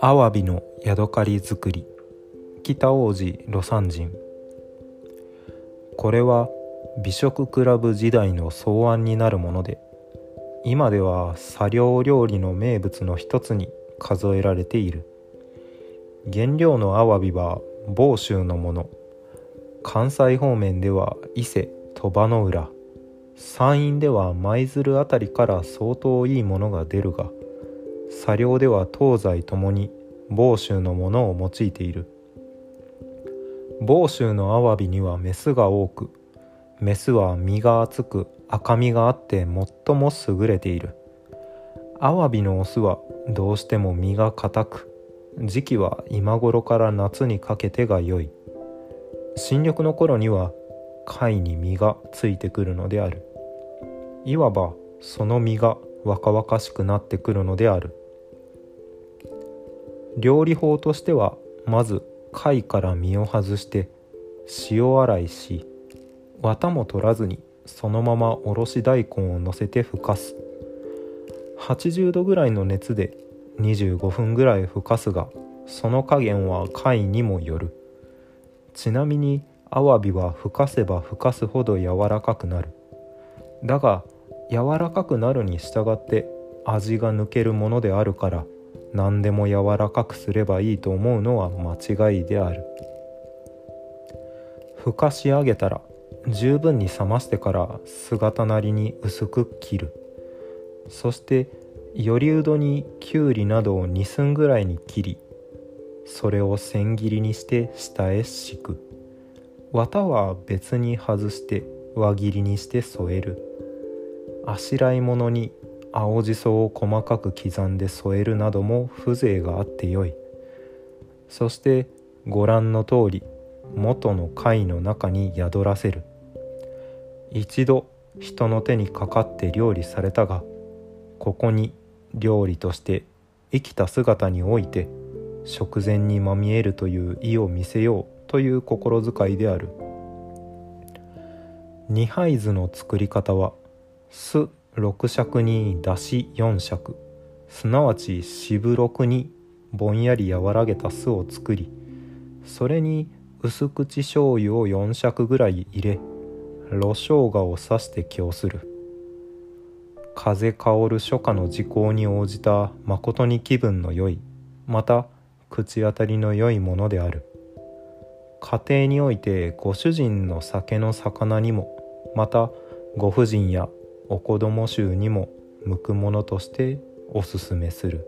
アワビのヤドカリ作り。北王子魯山人。これは美食クラブ時代の草案になるもので今では茶寮料理の名物の一つに数えられている。原料のアワビは房州のもの。関西方面では伊勢鳥羽の浦。山陰では舞鶴辺りから相当いいものが出るが茶寮では東西ともに房州のものを用いている。房州のアワビにはメスが多くメスは身が厚く赤みがあって最も優れている。アワビのオスはどうしても身が硬く時期は今頃から夏にかけてが良い。新緑の頃には貝に実がついてくるのである。いわばその実が若々しくなってくるのである。料理法としてはまず貝から身を外して塩洗いし綿も取らずにそのままおろし大根をのせてふかす。80度ぐらいの熱で25分ぐらいふかすがその加減は貝にもよる。ちなみにアワビはふかせばふかすほど柔らかくなる。だが柔らかくなるに従って味が抜けるものであるから何でも柔らかくすればいいと思うのは間違いである。ふかし上げたら十分に冷ましてから姿なりに薄く切る。そしてよりうどにきゅうりなどを2寸ぐらいに切りそれを千切りにして下へ敷く。綿は別に外して輪切りにして添える。あしらい物に青じそを細かく刻んで添えるなども風情があってよい。そしてご覧の通り元の貝の中に宿らせる。一度人の手にかかって料理されたがここに料理として生きた姿において食前にまみえるという意を見せよう。という心遣いである。二杯酢の作り方は酢6尺にだし4尺。すなわち四分六にぼんやり和らげた酢を作りそれに薄口醤油を4尺ぐらい入れ炉生姜を刺して供する。風香る初夏の時効に応じた誠に気分の良いまた口当たりの良いものである。家庭においてご主人の酒の魚にもまたご婦人やお子供衆にも向くものとしておすすめする。